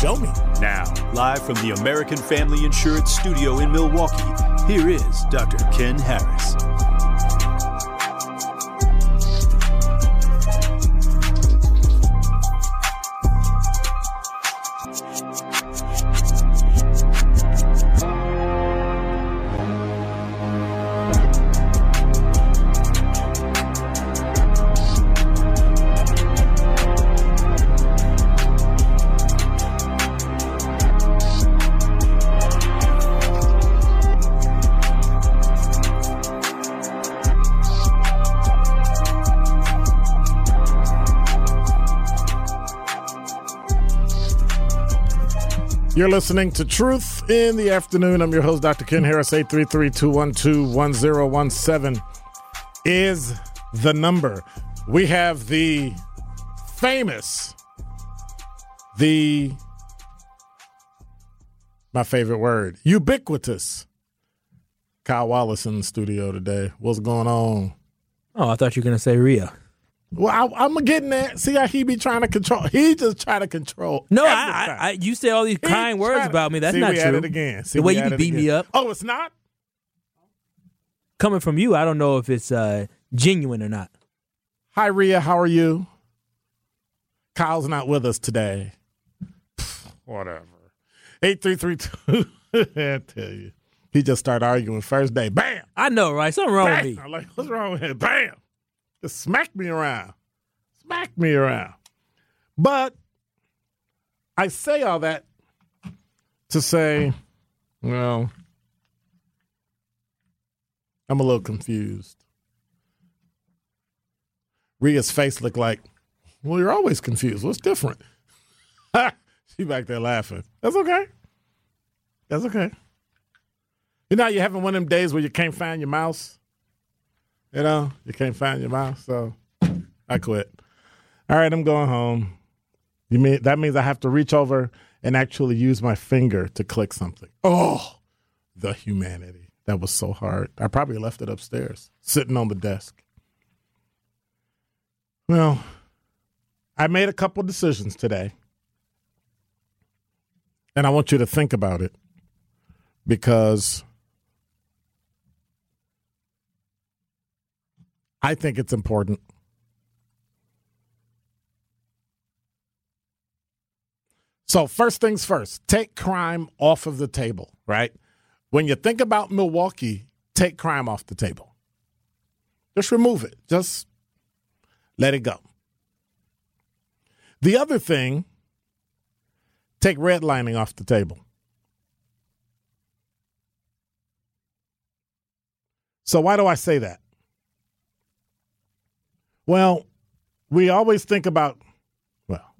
show me. Now, live from the American Family Insurance Studio in Milwaukee, here is Dr. Ken Harris. You're listening to Truth in the Afternoon. I'm your host, Dr. Ken Harris. 833-212-1017 is the number. We have the famous, the my favorite word, ubiquitous Kyle Wallace in the studio today. What's going on? Oh, I thought you were gonna say Rhea. Well, I, I'm getting that. See how he be trying to control. He just trying to control. No, I. I, I, you said all these He kind words about me. That's See, not true. Again. See, the way you at can it beat me up, Oh, it's not. coming from you, I don't know if it's uh, genuine or not. Hi, Rhea. How are you? Kyle's not with us today. Pfft, Whatever. Eight three three two. I tell you, he just started arguing first day. Bam. I know, right? Something wrong with me. I'm like, what's wrong with him? Bam. Just smack me around. Smack me around. But I say all that to say, well, I'm a little confused. Rhea's face looked like, well, you're always confused. What's different? she back there laughing. That's okay. That's okay. You know, how you having one of them days where you can't find your mouse. You know, you can't find your mouse, so I quit. All right, I'm going home. You mean that means I have to reach over and actually use my finger to click something. Oh, the humanity. That was so hard. I probably left it upstairs, sitting on the desk. Well, I made a couple decisions today. And I want you to think about it because I think it's important. So, first things first, take crime off of the table, right? When you think about Milwaukee, take crime off the table. Just remove it. Just let it go. The other thing, take redlining off the table. So, why do I say that? Well, we always think about, well,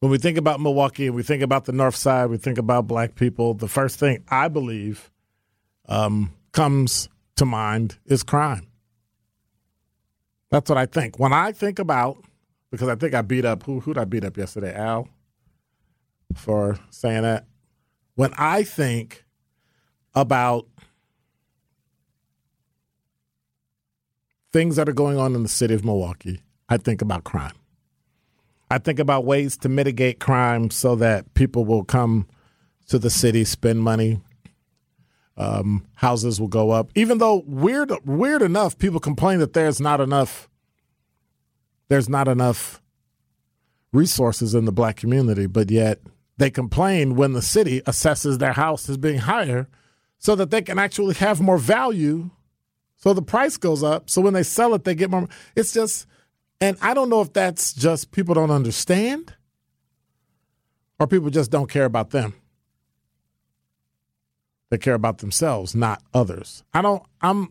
when we think about Milwaukee and we think about the North Side, we think about black people, the first thing I believe um, comes to mind is crime. That's what I think. When I think about, because I think I beat up, who who'd I beat up yesterday? Al? For saying that. When I think about things that are going on in the city of Milwaukee, I think about crime. I think about ways to mitigate crime so that people will come to the city, spend money, um, houses will go up. Even though weird, weird enough, people complain that there's not enough. There's not enough resources in the black community, but yet they complain when the city assesses their house as being higher, so that they can actually have more value. So the price goes up. So when they sell it, they get more. It's just, and I don't know if that's just people don't understand, or people just don't care about them. They care about themselves, not others. I don't. I'm.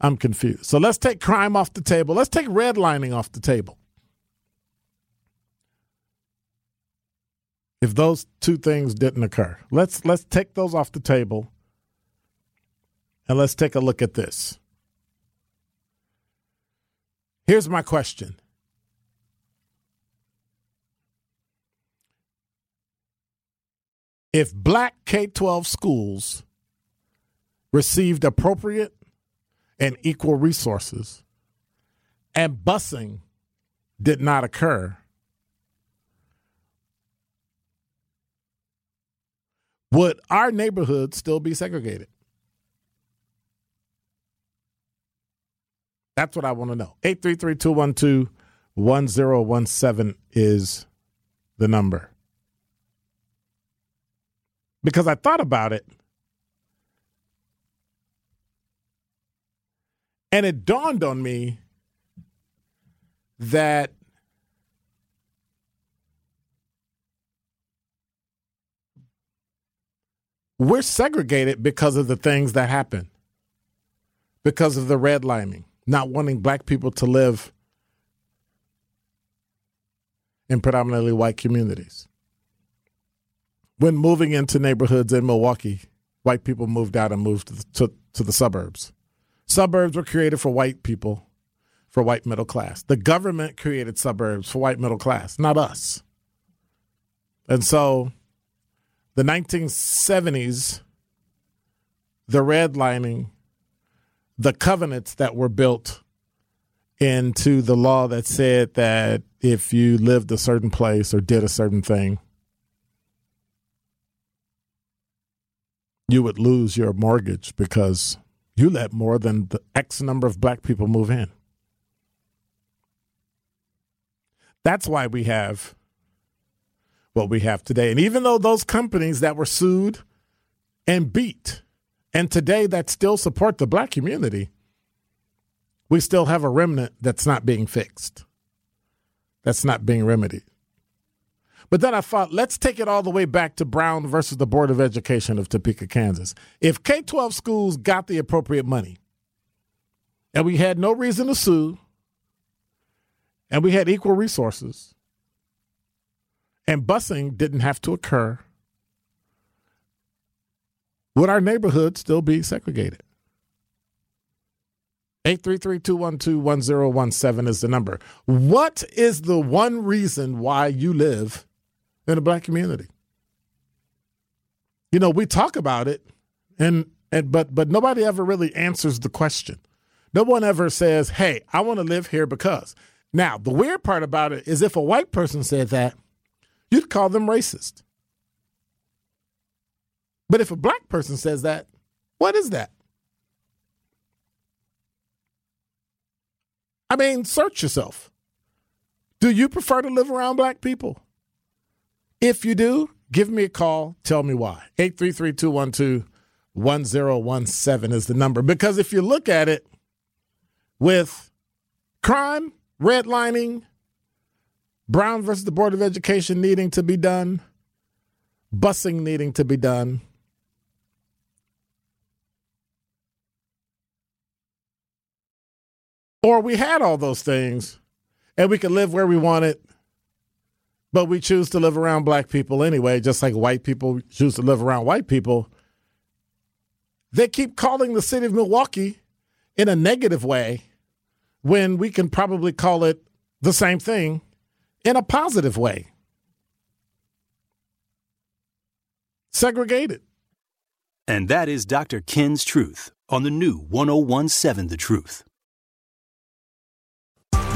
I'm confused. So let's take crime off the table. Let's take redlining off the table. If those two things didn't occur, let's let's take those off the table. And let's take a look at this. Here's my question. if black K 12 schools received appropriate and equal resources and busing did not occur, would our neighborhood still be segregated? That's what I want to know. 833 212 1017 is the number because I thought about it. And it dawned on me that we're segregated because of the things that happen, because of the redlining, not wanting black people to live in predominantly white communities when moving into neighborhoods in Milwaukee, white people moved out and moved to the, to, to the suburbs. Suburbs were created for white people, for white middle class. The government created suburbs for white middle class, not us. And so the 1970s, the redlining, the covenants that were built into the law that said that if you lived a certain place or did a certain thing, you would lose your mortgage because you let more than the X number of black people move in. That's why we have what we have today. And even though those companies that were sued and beat, and today that still support the black community, we still have a remnant that's not being fixed, that's not being remedied. But then I thought, let's take it all the way back to Brown versus the Board of Education of Topeka, Kansas. If K 12 schools got the appropriate money and we had no reason to sue and we had equal resources and busing didn't have to occur, would our neighborhood still be segregated? 833-212-1017 is the number. What is the one reason why you live in a black community. You know, we talk about it and and but but nobody ever really answers the question. No one ever says, "Hey, I want to live here because." Now, the weird part about it is if a white person said that, you'd call them racist. But if a black person says that, what is that? I mean, search yourself. Do you prefer to live around black people? If you do, give me a call. Tell me why. 833 212 1017 is the number. Because if you look at it with crime, redlining, Brown versus the Board of Education needing to be done, busing needing to be done, or we had all those things and we could live where we wanted but we choose to live around black people anyway, just like white people choose to live around white people. They keep calling the city of Milwaukee in a negative way when we can probably call it the same thing in a positive way. Segregated. And that is Dr. Ken's Truth on the new 1017 The Truth.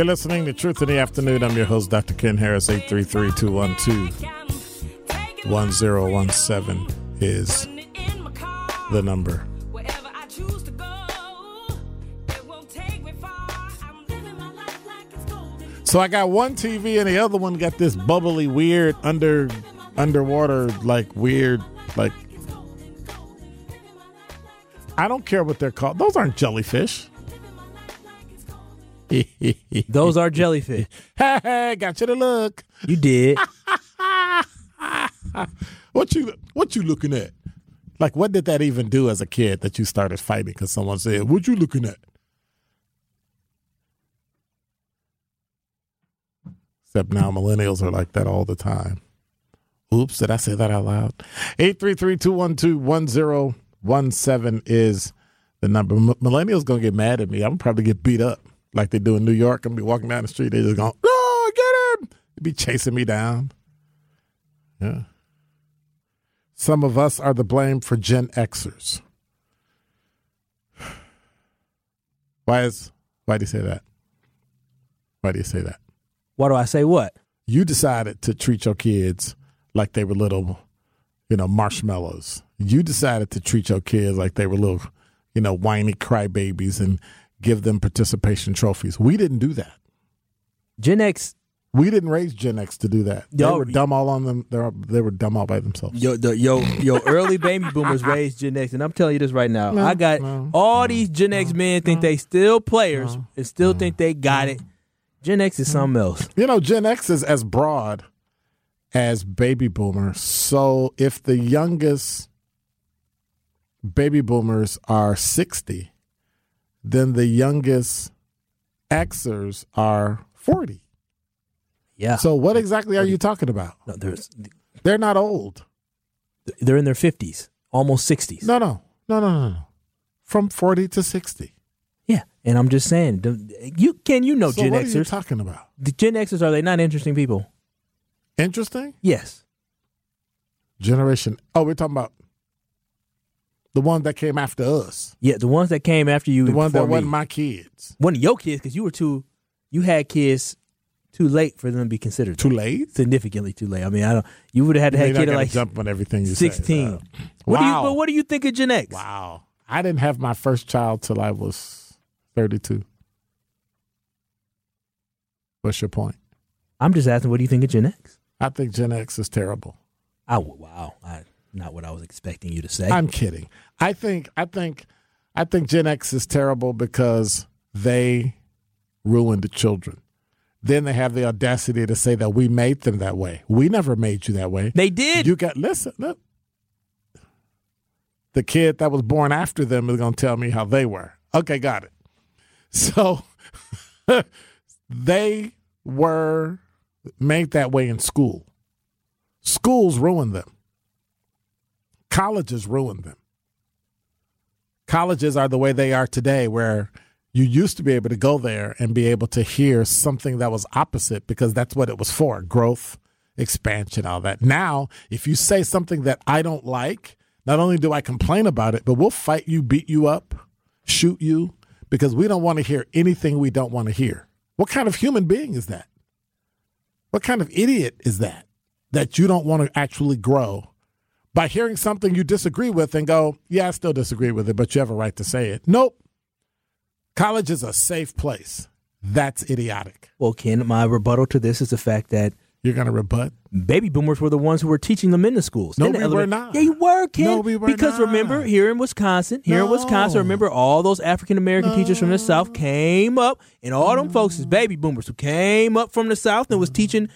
You're listening to Truth in the Afternoon. I'm your host, Dr. Ken Harris. 833 212 1017 is the number. Wherever I choose to go, it won't take me far. I'm living my life like it's golden. So I got one TV and the other one got this bubbly, weird, under underwater, like weird, like I don't care what they're called. Those aren't jellyfish. Those are jellyfish. hey, hey, got you to look. You did. What you what you looking at? Like what did that even do as a kid that you started fighting because someone said, "What you looking at?" Except now millennials are like that all the time. Oops, did I say that out loud? 833-212-1017 is the number. M- millennials going to get mad at me. I'm probably get beat up like they do in New York. I'm be walking down the street. They just going, oh, get him. They be chasing me down. Yeah. Some of us are the blame for Gen Xers. Why is why do you say that? Why do you say that? Why do I say what? You decided to treat your kids like they were little, you know, marshmallows. You decided to treat your kids like they were little, you know, whiny crybabies and give them participation trophies. We didn't do that. Gen X, We didn't raise Gen X to do that. They were dumb all on them. They were, they were dumb all by themselves. yo, the, yo, yo, early baby boomers raised Gen X, and I'm telling you this right now. No, I got no, all these Gen X men think they still players and still think they got it. Gen X is something else. You know, Gen X is as broad as baby boomer. So if the youngest baby boomers are 60, then the youngest Xers are 40. Yeah. So what exactly are you talking about? no, there's, They're not old. they're in their 50s, almost 60s. No, no, no, no, no, no. From 40 to 60. Yeah, and I'm just saying, you can you know so Gen what are you Xers? talking about? the Gen Xers are they not interesting people? Interesting? Yes. Generation. Oh, we're talking about the one that came after us. Yeah, the ones that came after you, The ones that before wasn't my kids. one of your kids, because you were too, you had kids too late for them to be considered Too late? Significantly too late. I mean, I don't. You would have had to have You're a not kid at like jump on everything you say, sixteen. though. What do you? Wow. But what do you think of Gen X? Wow. I didn't have my first child till I was 32. What's your point? I'm just asking, what do you think of Gen X? I think Gen X is terrible. I wow, I, not what I was expecting you to say. I'm kidding. I think I think I think Gen X is terrible because they ruined the children. Then they have the audacity to say that we made them that way. We never made you that way. they did. You got listen. Look. The kid that was born after them is going to tell me how they were. Okay, got it. So they were made that way in school. Schools ruined them. Colleges ruined them. Colleges are the way they are today, where you used to be able to go there and be able to hear something that was opposite because that's what it was for growth, expansion, all that. Now, if you say something that I don't like, not only do I complain about it, but we'll fight you, beat you up, shoot you because we don't want to hear anything we don't want to hear. What kind of human being is that? What kind of idiot is that? That you don't want to actually grow by hearing something you disagree with and go, yeah, I still disagree with it, but you have a right to say it. Nope. College is a safe place. That's idiotic. well, Ken, my rebuttal to this is the fact that You're going to rebut? baby boomers were the ones who were teaching them in the schools. No, in the we were not. Yeah, you were, Ken. No, we were because not. remember, here in Wisconsin, here in Wisconsin, remember all those African American teachers from the South came up, and all them folks is baby boomers who came up from the South and was teaching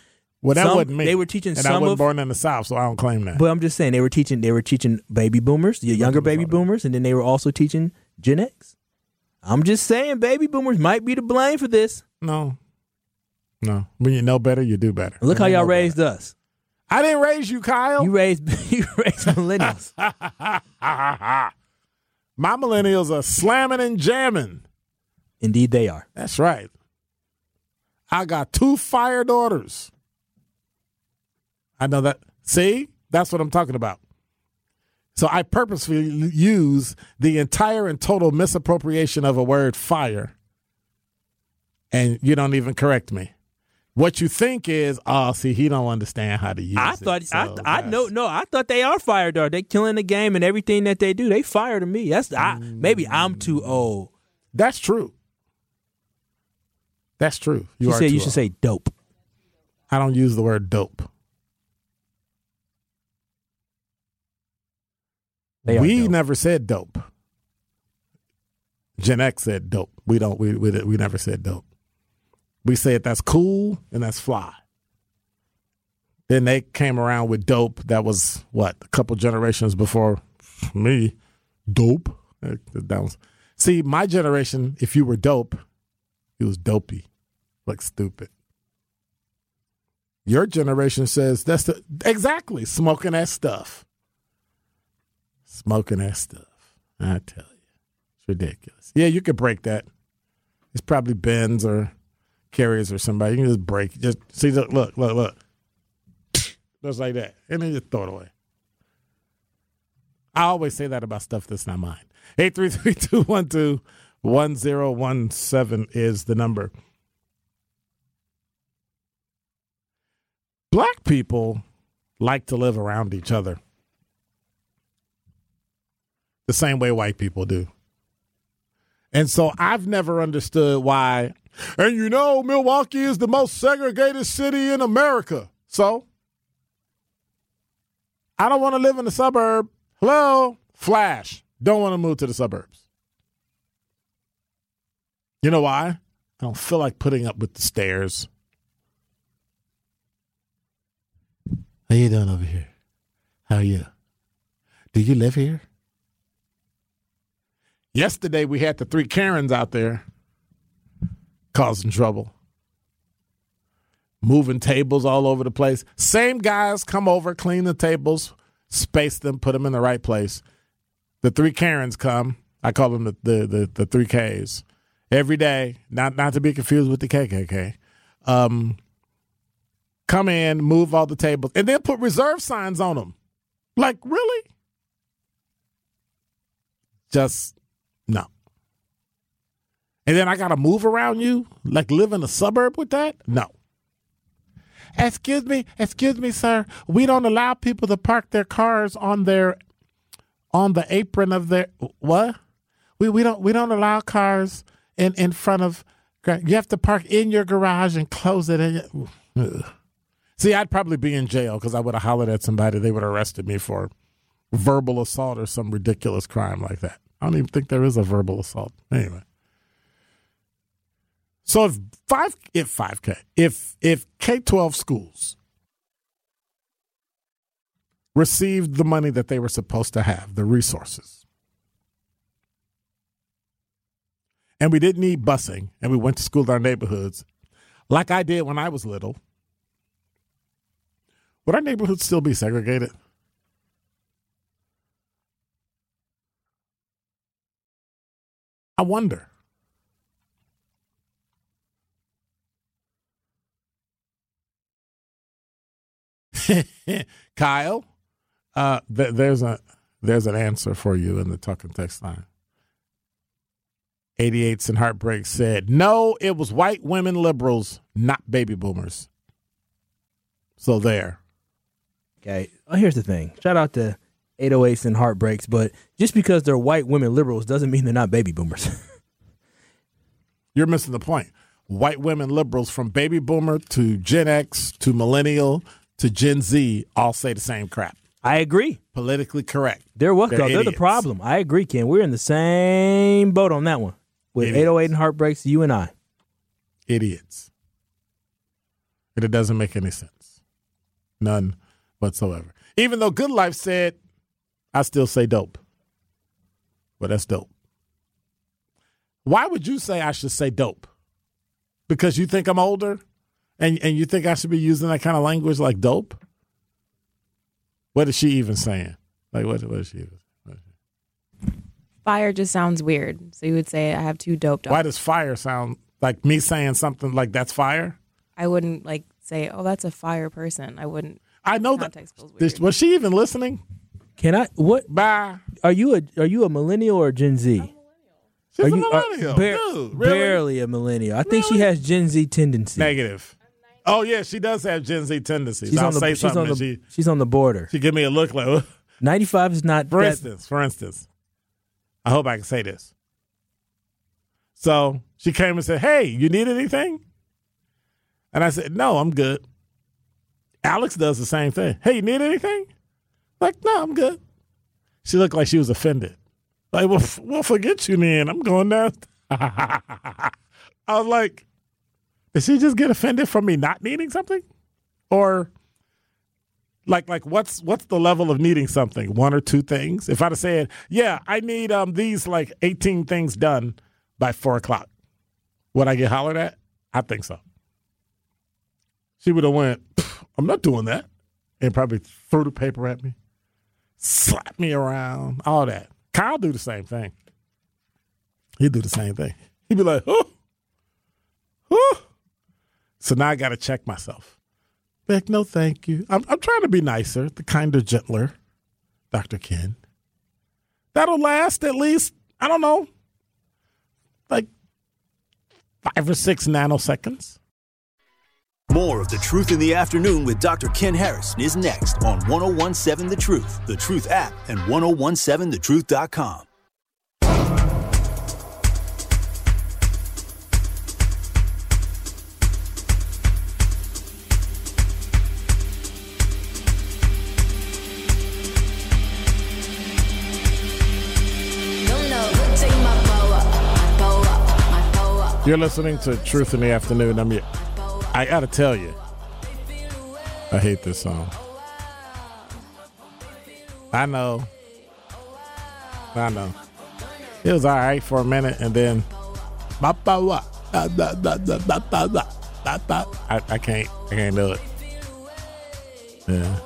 Well, that Some- wasn't me. they were teaching and I wasn't of- born in the South, so I don't claim that. But I'm just saying they were teaching they were teaching baby boomers, the younger baby boomers, and then they were also teaching Gen X. I'm just saying baby boomers might be to blame for this. no, no. When you know better, you do better. Look When how y'all raised better. us. I didn't raise you, Kyle. You raised you raised millennials. My millennials are slamming and jamming. Indeed, they are. That's right. I got two fire daughters. I know that. See, that's what I'm talking about. So I purposefully use the entire and total misappropriation of a word fire, and you don't even correct me. What you think is, oh, see, he don't understand how to use I it. thought I, So I know no I thought they are fire dog. They killing the game and everything that they do. They fire to me. That's I, maybe I'm too mm. old. That's true. That's true. You, You said you should old. say dope. I don't use the word dope. They we dope. never said dope. Gen X said dope. We don't. We we, we never said dope. We said that's cool and that's fly. Then they came around with dope. That was what a couple generations before me. Dope. That was. See, my generation. If you were dope, it was dopey, like stupid. Your generation says that's the exactly smoking that stuff. Smoking that stuff. I tell you. It's ridiculous. Yeah, you could break that. It's probably Benz or Carriers or somebody. You can just break. Just see look, look, look, look. Just like that. And then just throw it away. I always say that about stuff that's not mine. 833-212-1017 is the number. Black people like to live around each other the same way white people do. And so I've never understood why. And you know, Milwaukee is the most segregated city in America. So I don't want to live in the suburb. Hello? Flash. Don't want to move to the suburbs. You know why? I don't feel like putting up with the stairs. How you doing over here? How are you? Do you live here? Yesterday we had the three Karens out there causing trouble. Moving tables all over the place. Same guys come over, clean the tables, space them, put them in the right place. The three Karens come. I call them the the the, the three Ks. Every day, not not to be confused with the KKK. Um, come in, move all the tables, and then put reserve signs on them. Like, really? Just. And then I got to move around you? Like live in a suburb with that? No. Excuse me, excuse me, sir. We don't allow people to park their cars on their on the apron of their what? We we don't we don't allow cars in in front of you have to park in your garage and close it. See, I'd probably be in jail because I would have hollered at somebody. They would have arrested me for verbal assault or some ridiculous crime like that. I don't even think there is a verbal assault. Anyway. So if five if five K if if K twelve schools received the money that they were supposed to have, the resources, and we didn't need busing, and we went to school in our neighborhoods, like I did when I was little, would our neighborhoods still be segregated? I wonder. Kyle, uh, th- there's a there's an answer for you in the talk and text line. 88s and Heartbreak said, no, it was white women liberals, not baby boomers. So there. Okay. Oh, here's the thing. Shout out to 808s and heartbreaks, but just because they're white women liberals doesn't mean they're not baby boomers. You're missing the point. White women liberals from baby boomer to Gen X to millennial to Gen Z all say the same crap. I agree. Politically correct. They're what? They're They're, the problem. I agree, Ken. We're in the same boat on that one with Idiots. 808 and heartbreaks. You and I. Idiots. And it doesn't make any sense. none whatsoever. Even though Good Life said, I still say dope. But that's dope. Why would you say I should say dope? Because you think I'm older and, and you think I should be using that kind of language like dope? What is she even saying? Like, what, what is she even what is she- Fire just sounds weird. So you would say I have two dope dogs. Why does fire sound like me saying something like that's fire? I wouldn't like say, "Oh, that's a fire person." I wouldn't. I know that. Context feels This- Was she even listening? Can I? What Bye. are you a are you a millennial or a Gen Z? She's Are a you are- millennial. bar- Dude, really? barely a millennial? I think she has Gen Z tendencies. Negative. Oh yeah, she does have Gen Z tendencies. She's I'll on the say she's something on the she she's on the border. she give me a look like. "Ugh." Ninety five is not For that. instance, for instance, I hope I can say this. So she came and said, "Hey, you need anything?" And I said, "No, I'm good." Alex does the same thing. Hey, you need anything? Like, no, I'm good. She looked like she was offended. Like, well, f- well forget you then. I'm going down. I was like, did she just get offended from me not needing something, or? like like what's what's the level of needing something? One or two things? If i'd have said yeah i need um these like 18 things done by four o'clock would i get hollered at? I think so. She would have went i'm not doing that and probably threw the paper at me slap me around all that. Kyle do the same thing. He'd do the same thing. He'd be like oh. So now i gotta check myself Beck, no, thank you. I'm, I'm trying to be nicer, the kinder, gentler, Dr. Ken. That'll last at least, I don't know, like five or six nanoseconds. More of The Truth in the Afternoon with Dr. Ken Harris is next on 1017 The Truth, The Truth app, and 1017thetruth.com. You're listening to Truth in the Afternoon. I'm. I gotta tell you, I hate this song. I know. I know. It was all right for a minute, and then, I, I can't. I can't do it. Yeah.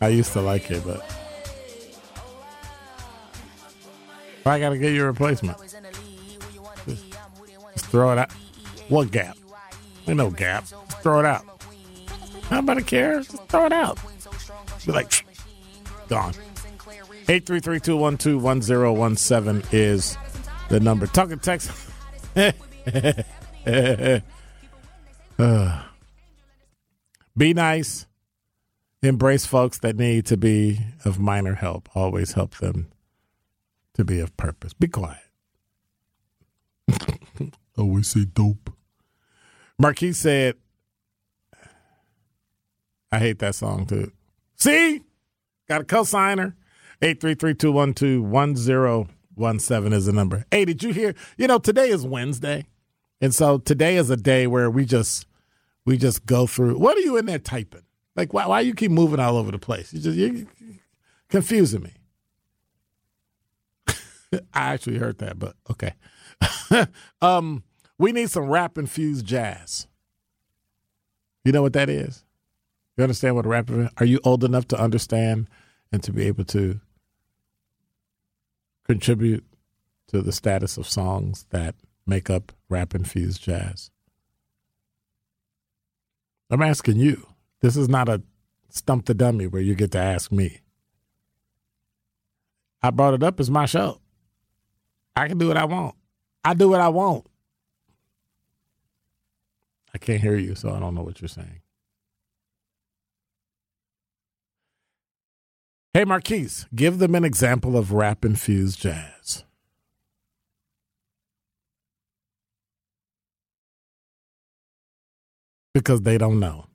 I used to like it, but I gotta get you a replacement. Throw it out. What gap? Ain't no gap. Just throw it out. Nobody cares. Just throw it out. Be like, gone. 833-212-1017 is the number. Talking text. Uh, be nice. Embrace folks that need to be of minor help. Always help them to be of purpose. Be quiet. Always say dope. Marquis said, I hate that song too. See? Got a cosigner. 833-212-1017 is the number. Hey, did you hear? You know, today is Wednesday. And so today is a day where we just we just go through. What are you in there typing? Like why why you keep moving all over the place? You just you're confusing me. I actually heard that, but okay. um, we need some rap infused jazz. You know what that is? You understand what rap is? Are you old enough to understand and to be able to contribute to the status of songs that make up rap infused jazz? I'm asking you. This is not a stump the dummy where you get to ask me. I brought it up. as my show. I can do what I want. I do what I want. I can't hear you, so I don't know what you're saying. Hey, Marquise, give them an example of rap infused jazz. Because they don't know.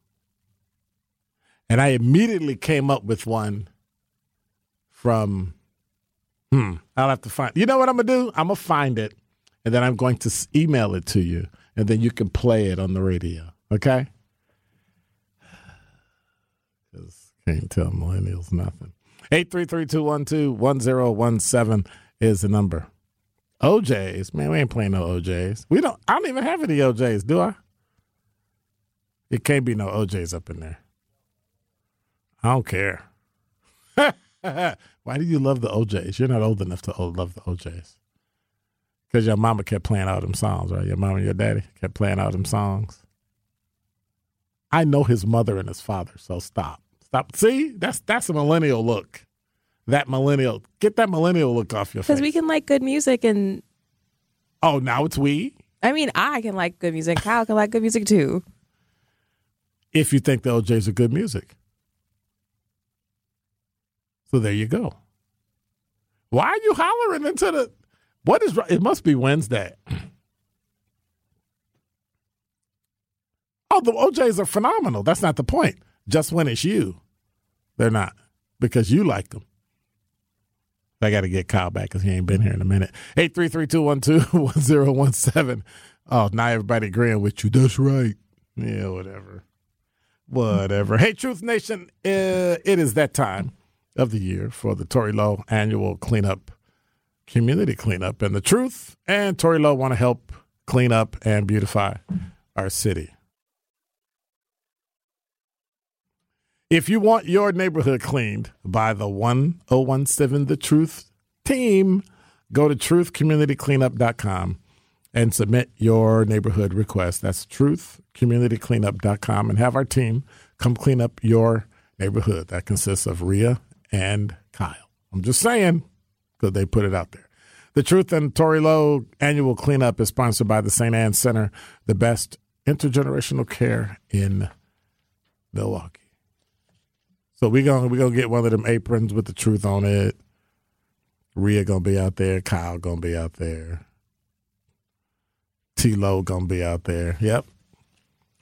And I immediately came up with one from, hmm, I'll have to find. You know what I'm going to do? I'm going to find it and then I'm going to email it to you and then you can play it on the radio. Okay? because can't tell millennials nothing. 833-212-1017 is the number. O'Jays, man, we ain't playing no O'Jays. We don't. I don't even have any O'Jays, do I? It can't be no O'Jays up in there. I don't care. Why do you love the O'Jays? You're not old enough to love the O'Jays. Because your mama kept playing all them songs, right? Your mama and your daddy kept playing all them songs. I know his mother and his father, so stop. Stop. See, that's that's a millennial look. That millennial, get that millennial look off your face. Because we can like good music, and oh, now it's we. I mean, I can like good music. Kyle can like good music too. If you think the O'Jays are good music, so there you go. Why are you hollering into the? What is? It must be Wednesday. Oh, the O'Jays are phenomenal. That's not the point. Just when it's you, they're not because you like them. I got to get Kyle back because he ain't been here in a minute. Eight three three two one two one zero one seven. Oh, now everybody agreeing with you. That's right. Yeah, whatever. Whatever. Hey, Truth Nation, uh, it is that time of the year for the Tory Lowe annual cleanup, community cleanup. And the Truth and Tory Lowe want to help clean up and beautify our city. If you want your neighborhood cleaned by the 1017 The Truth team, go to truthcommunitycleanup.com and submit your neighborhood request. That's truthcommunitycleanup.com and have our team come clean up your neighborhood. That consists of Rhea and Kyle. I'm just saying because they put it out there. The Truth and Tory Lowe annual cleanup is sponsored by the St. Ann Center, the best intergenerational care in Milwaukee. So we're gonna we gonna get one of them aprons with the truth on it. Rhea gonna be out there. Kyle gonna be out there. T Lo gonna be out there. Yep.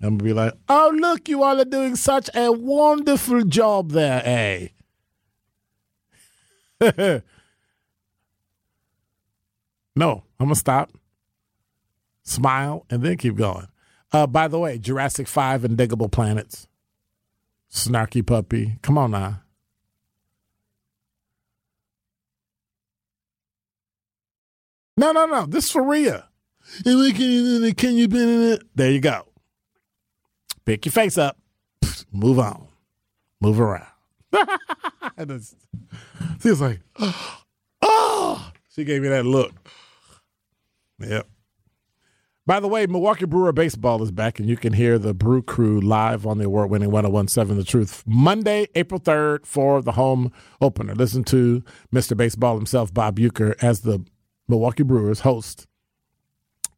I'm gonna be like, oh look, you all are doing such a wonderful job there, eh? no, I'm gonna stop, smile, and then keep going. Uh, by the way, Jurassic Five and Digable Planets. Snarky puppy. Come on now. No, no, no. This is for Rhea. Can, you been in it? There you go. Pick your face up. Move on. Move around. She was like, oh, she gave me that look. Yep. By the way, Milwaukee Brewer Baseball is back, and you can hear the Brew Crew live on the award winning 1017 The Truth Monday, April 3rd for the home opener. Listen to Mr. Baseball himself, Bob Uecker, as the Milwaukee Brewers host,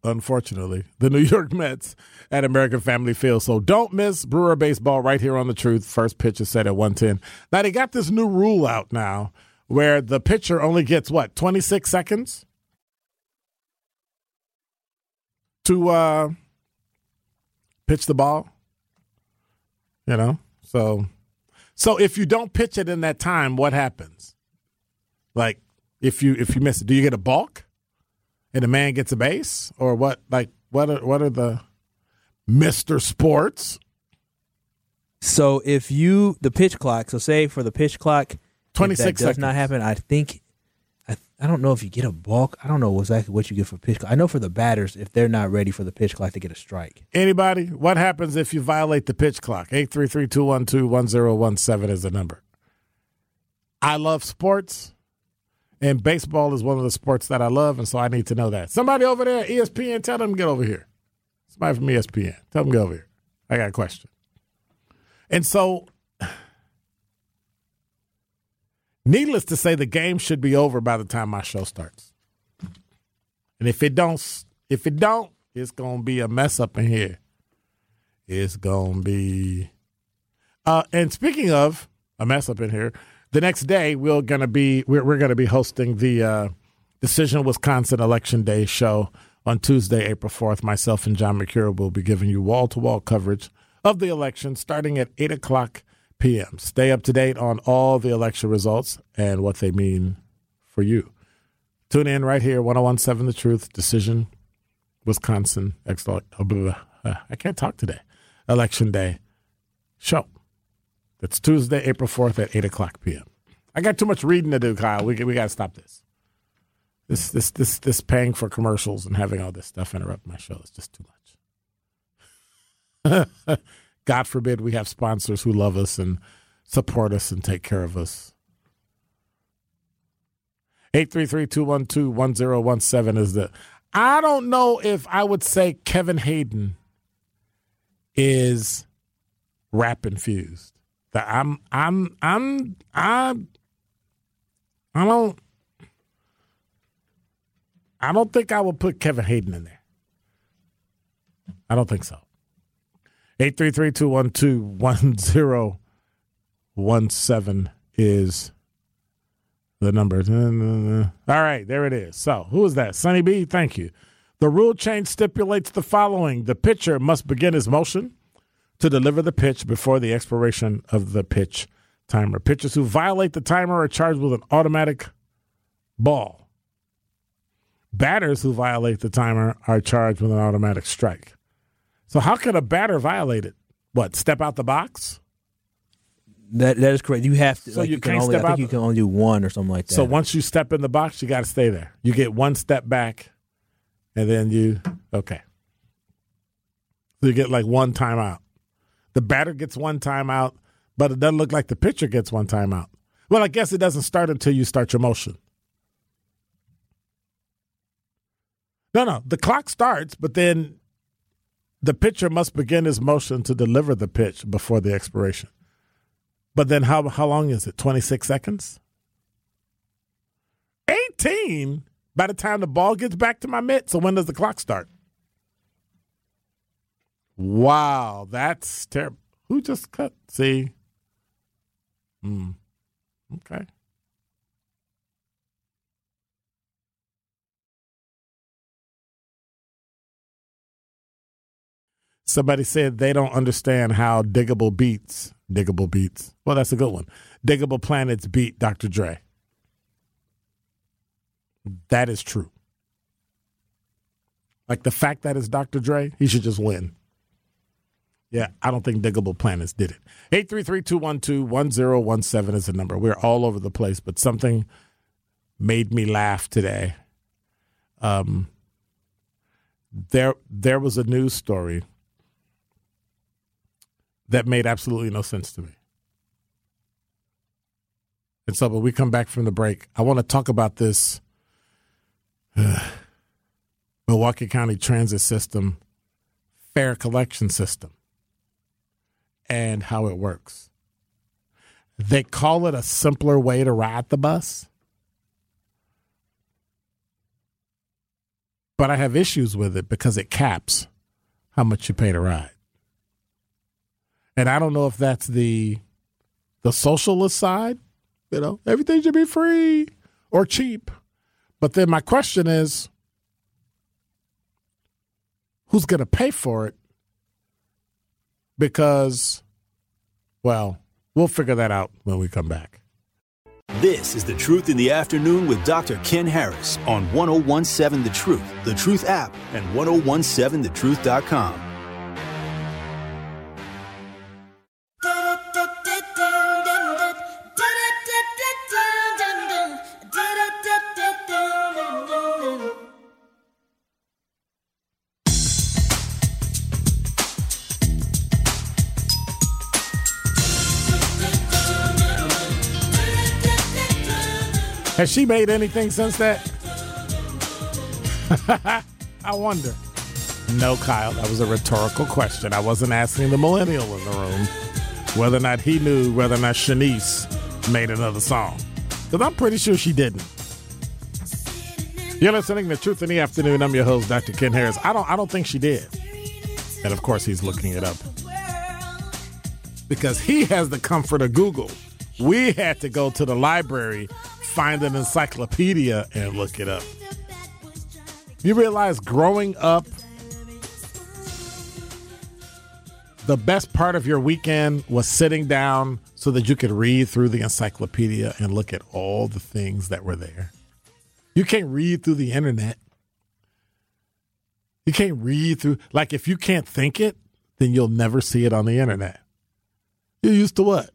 unfortunately, the New York Mets at American Family Field. So don't miss Brewer Baseball right here on The Truth. First pitch is set at 110. Now, they got this new rule out now where the pitcher only gets what, 26 seconds? To uh, pitch the ball. You know, so so if you don't pitch it in that time, what happens? Like if you if you miss it, do you get a balk, and the man gets a base, or what? Like what are what are the Mister Sports? So if you the pitch clock, so say for the pitch clock, 26 that does seconds. not happen. I think I I don't know if you get a balk. I don't know exactly what you get for pitch clock. I know for the batters, if they're not ready for the pitch clock, they get a strike. Anybody? What happens if you violate the pitch clock? 833-212-1017 is the number. I love sports, and baseball is one of the sports that I love, and so I need to know that. Somebody over there, ESPN, tell them get over here. Somebody from ESPN, tell them get over here. I got a question. And so, needless to say, the game should be over by the time my show starts. And if it don't, if it don't, it's gonna be a mess up in here. It's gonna be. Uh, and speaking of a mess up in here, the next day we're gonna be we're, we're gonna be hosting the uh, Decision Wisconsin Election Day show on Tuesday, April fourth. Myself and John McCure will be giving you wall to wall coverage of the election starting at eight o'clock p.m. Stay up to date on all the election results and what they mean for you. Tune in right here, 1017 The Truth, Decision, Wisconsin, excellent. Uh, I can't talk today. Election Day show. It's Tuesday, April 4th at 8 o'clock p.m. I got too much reading to do, Kyle. We, we got to stop this. This, this, this, this paying for commercials and having all this stuff interrupt my show is just too much. God forbid we have sponsors who love us and support us and take care of us. 833-212-1017 is the I don't know if I would say Kevin Hayden is rap infused. That I'm I'm I'm I I don't I don't think I would put Kevin Hayden in there. I don't think so. 833-212-1017 is the number. All right, there it is. So, who is that? Sonny B, thank you. The rule change stipulates the following the pitcher must begin his motion to deliver the pitch before the expiration of the pitch timer. Pitchers who violate the timer are charged with an automatic ball. Batters who violate the timer are charged with an automatic strike. So, how can a batter violate it? What, step out the box? That that is correct. You have to. So like, you can can't only, step I think you can only do one or something like that. So, once you step in the box, you got to stay there. You get one step back, and then you, okay. So, you get like one timeout. The batter gets one timeout, but it doesn't look like the pitcher gets one timeout. Well, I guess it doesn't start until you start your motion. No, no. The clock starts, but then the pitcher must begin his motion to deliver the pitch before the expiration. But then how how long is it? 26 seconds? 18 by the time the ball gets back to my mitt. So when does the clock start? Wow, that's terrible. Who just cut? See? Hmm. Okay. Somebody said they don't understand how Digable beats. Digable beats. Well, that's a good one. Digable Planets beat Dr. Dre. That is true. Like the fact that it's Dr. Dre, he should just win. Yeah, I don't think Digable Planets did it. 833-212-1017 is the number. We're all over the place, but something made me laugh today. Um there there was a news story that made absolutely no sense to me. And so, when we come back from the break, I want to talk about this uh, Milwaukee County Transit System fare collection system and how it works. They call it a simpler way to ride the bus. But I have issues with it because it caps how much you pay to ride. And I don't know if that's the the socialist side, you know, everything should be free or cheap. But then my question is who's going to pay for it? Because well, we'll figure that out when we come back. This is The Truth in the Afternoon with Dr. Ken Harris on 1017 The Truth, The Truth app, and 1017thetruth.com. Has she made anything since that? I wonder. No, Kyle, that was a rhetorical question. I wasn't asking the millennial in the room whether or not he knew whether or not Shanice made another song. Because I'm pretty sure she didn't. You're listening to Truth in the Afternoon. I'm your host, Dr. Ken Harris. I don't I don't think she did. And of course he's looking it up. Because he has the comfort of Google. We had to go to the library, find an encyclopedia, and look it up. You realize growing up, the best part of your weekend was sitting down so that you could read through the encyclopedia and look at all the things that were there. You can't read through the internet. You can't read through, like, if you can't think it, then you'll never see it on the internet. You're used to what?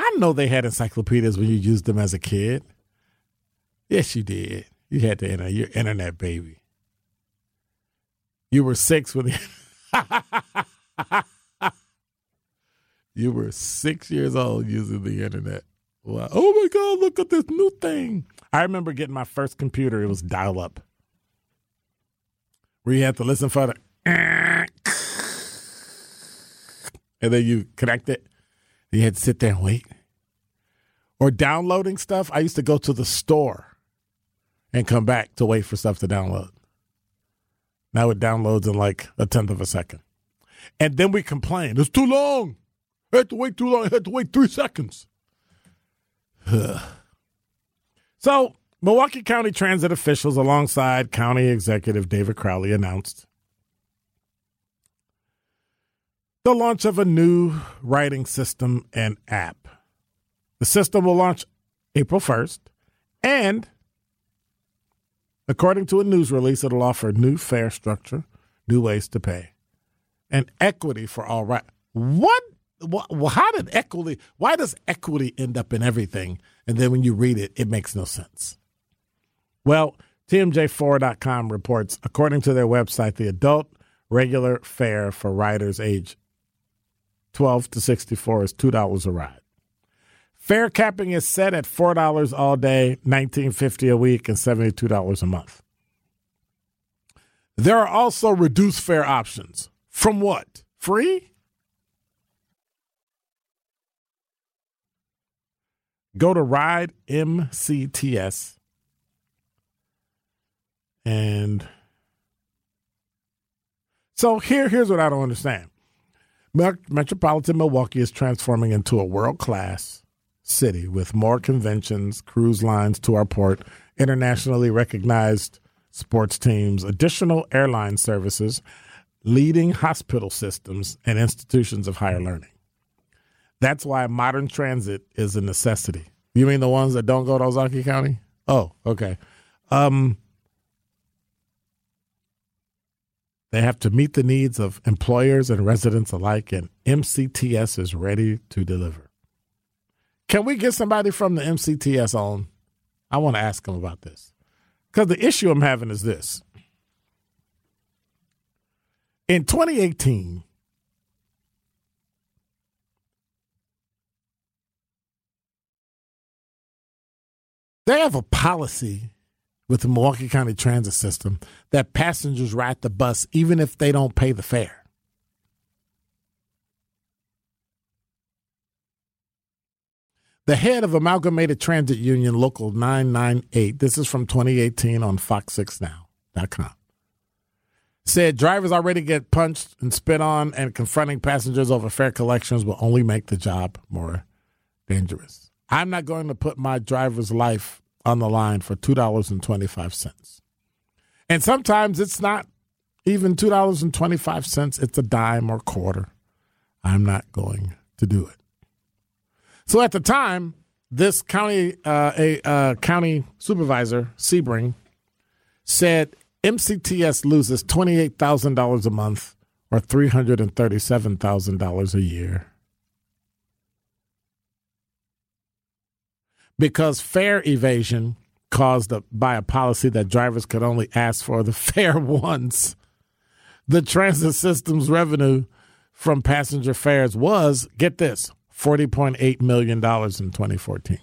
I know they had encyclopedias when you used them as a kid. Yes, you did. You had the internet. You're internet baby. You were six when the you were six years old using the internet. Oh my God, look at this new thing. I remember getting my first computer. It was dial up. Where you had to listen for the and then you connect it. You had to sit there and wait. Or downloading stuff. I used to go to the store and come back to wait for stuff to download. Now it downloads in like a tenth of a second. And then we complain, it's too long. I had to wait too long. I had to wait three seconds. so, Milwaukee County Transit officials, alongside County Executive David Crowley, announced the launch of a new writing system and app. The system will launch April 1st, and according to a news release, it'll offer new fare structure, new ways to pay, and equity for all right. What? Wh- wh- How did equity? Why does equity end up in everything? And then when you read it, it makes no sense. Well, TMJ4.com reports, according to their website, the adult regular fare for riders age 12 to 64 is $2 a ride. Fare capping is set at $4 all day, $19.50 a week, and $72 a month. There are also reduced fare options. From what? Free? Go to Ride MCTS and so here, here's what I don't understand. Met- Metropolitan Milwaukee is transforming into a world class city with more conventions, cruise lines to our port, internationally recognized sports teams, additional airline services, leading hospital systems, and institutions of higher learning. That's why modern transit is a necessity. You mean the ones that don't go to Ozaukee County? Oh, okay. Um, they have to meet the needs of employers and residents alike, and MCTS is ready to deliver. Can we get somebody from the MCTS on? I want to ask them about this. Because the issue I'm having is this. In 2018, they have a policy with the Milwaukee County Transit System that passengers ride the bus even if they don't pay the fare. The head of Amalgamated Transit Union Local 998, this is from 2018 on fox6now.com, said drivers already get punched and spit on, and confronting passengers over fare collections will only make the job more dangerous. I'm not going to put my driver's life on the line for $2.25. And sometimes it's not even $2.25, it's a dime or quarter. I'm not going to do it. So at the time, this county uh, a uh, county supervisor Sebring said MCTS loses twenty eight thousand dollars a month or three hundred and thirty seven thousand dollars a year because fare evasion caused by a policy that drivers could only ask for the fare once. The transit system's revenue from passenger fares was get this $40.8 million in 2014.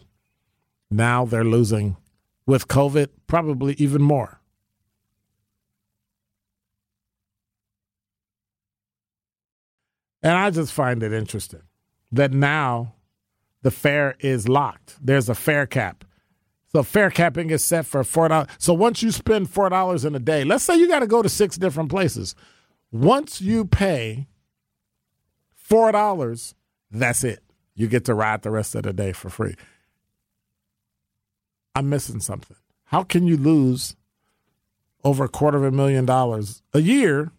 Now they're losing, with COVID, probably even more. And I just find it interesting that now the fare is locked. There's a fare cap. So fare capping is set for four dollars. So once you spend four dollars in a day, let's say you got to go to six different places. Once you pay four dollars, that's it. You get to ride the rest of the day for free. I'm missing something. How can you lose over a quarter of a million dollars a year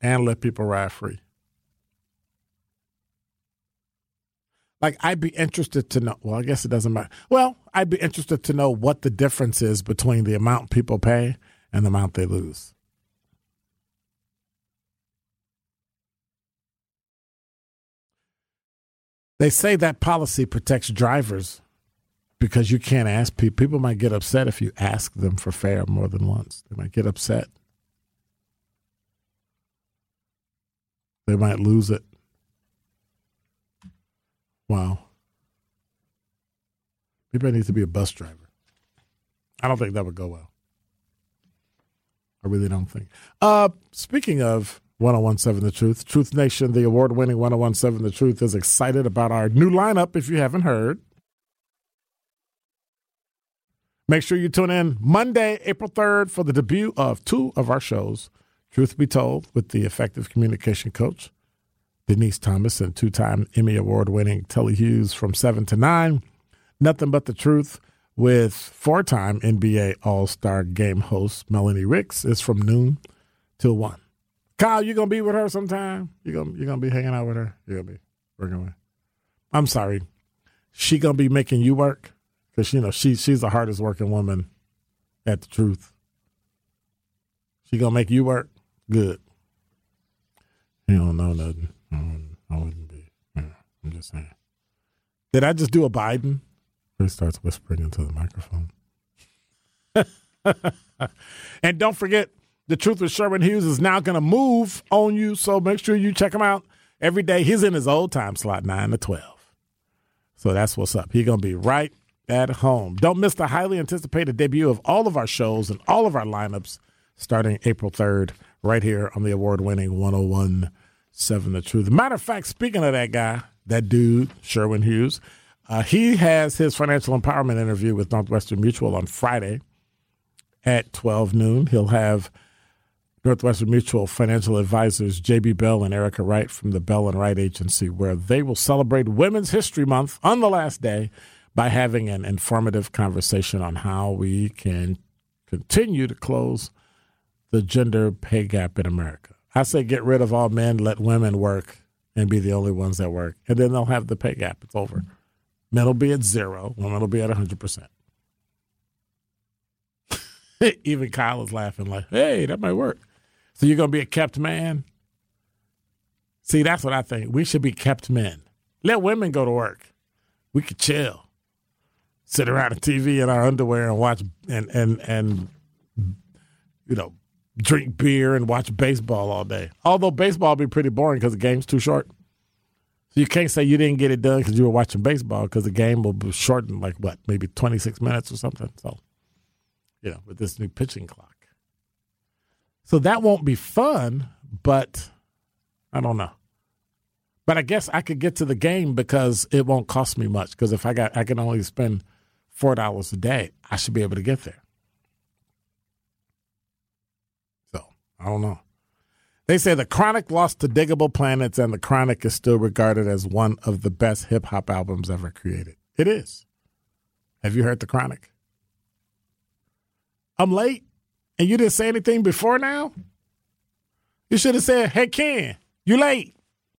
and let people ride free? Like, I'd be interested to know. Well, I guess it doesn't matter. Well, I'd be interested to know what the difference is between the amount people pay and the amount they lose. They say that policy protects drivers because you can't ask people. People might get upset if you ask them for fare more than once. They might get upset. They might lose it. Wow. Maybe I need to be a bus driver. I don't think that would go well. I really don't think. Uh, speaking of 1017 The Truth, Truth Nation, the award winning 1017 The Truth, is excited about our new lineup if you haven't heard. Make sure you tune in Monday, April 3rd, for the debut of two of our shows Truth Be Told with the effective communication coach, Denise Thomas, and two time Emmy Award winning Telly Hughes from 7 to 9. Nothing But the Truth with four time NBA All Star game host Melanie Ricks is from noon till 1. Kyle, you going to be with her sometime? You're going you gonna be hanging out with her? You're going to be working with? I'm sorry. She going to be making you work? Because, you know, she, she's the hardest working woman at the truth. She going to make you work? Good. You don't know nothing. I wouldn't, I wouldn't be. Yeah, I'm just saying. Did I just do a Biden? He starts whispering into the microphone. and don't forget, the Truth with Sherwin Hughes is now going to move on you, so make sure you check him out every day. He's in his old time slot, 9 to 12. So that's what's up. He's going to be right at home. Don't miss the highly anticipated debut of all of our shows and all of our lineups starting April 3rd, right here on the award winning 1017 The Truth. Matter of fact, speaking of that guy, that dude, Sherwin Hughes, uh, he has his financial empowerment interview with Northwestern Mutual on Friday at 12 noon. He'll have Northwestern Mutual financial advisors JB Bell and Erica Wright from the Bell and Wright Agency, where they will celebrate Women's History Month on the last day by having an informative conversation on how we can continue to close the gender pay gap in America. I say get rid of all men, let women work, and be the only ones that work. And then they'll have the pay gap. It's over. Men will be at zero, women will be at 100%. Even Kyle is laughing, like, hey, that might work. So you're going to be a kept man? See, that's what I think. We should be kept men. Let women go to work. We could chill, sit around the TV in our underwear and watch and and and you know drink beer and watch baseball all day. Although baseball be pretty boring because the game's too short. So you can't say you didn't get it done because you were watching baseball because the game will be shortened like what, maybe 26 minutes or something. So, you know, with this new pitching clock. So that won't be fun, but I don't know. But I guess I could get to the game because it won't cost me much. Because if I got, I can only spend four dollars a day. I should be able to get there. So I don't know. They say the Chronic lost to Digable Planets, and the Chronic is still regarded as one of the best hip hop albums ever created. It is. Have you heard the Chronic? I'm late, and you didn't say anything before now. You should have said, "Hey Ken, you late."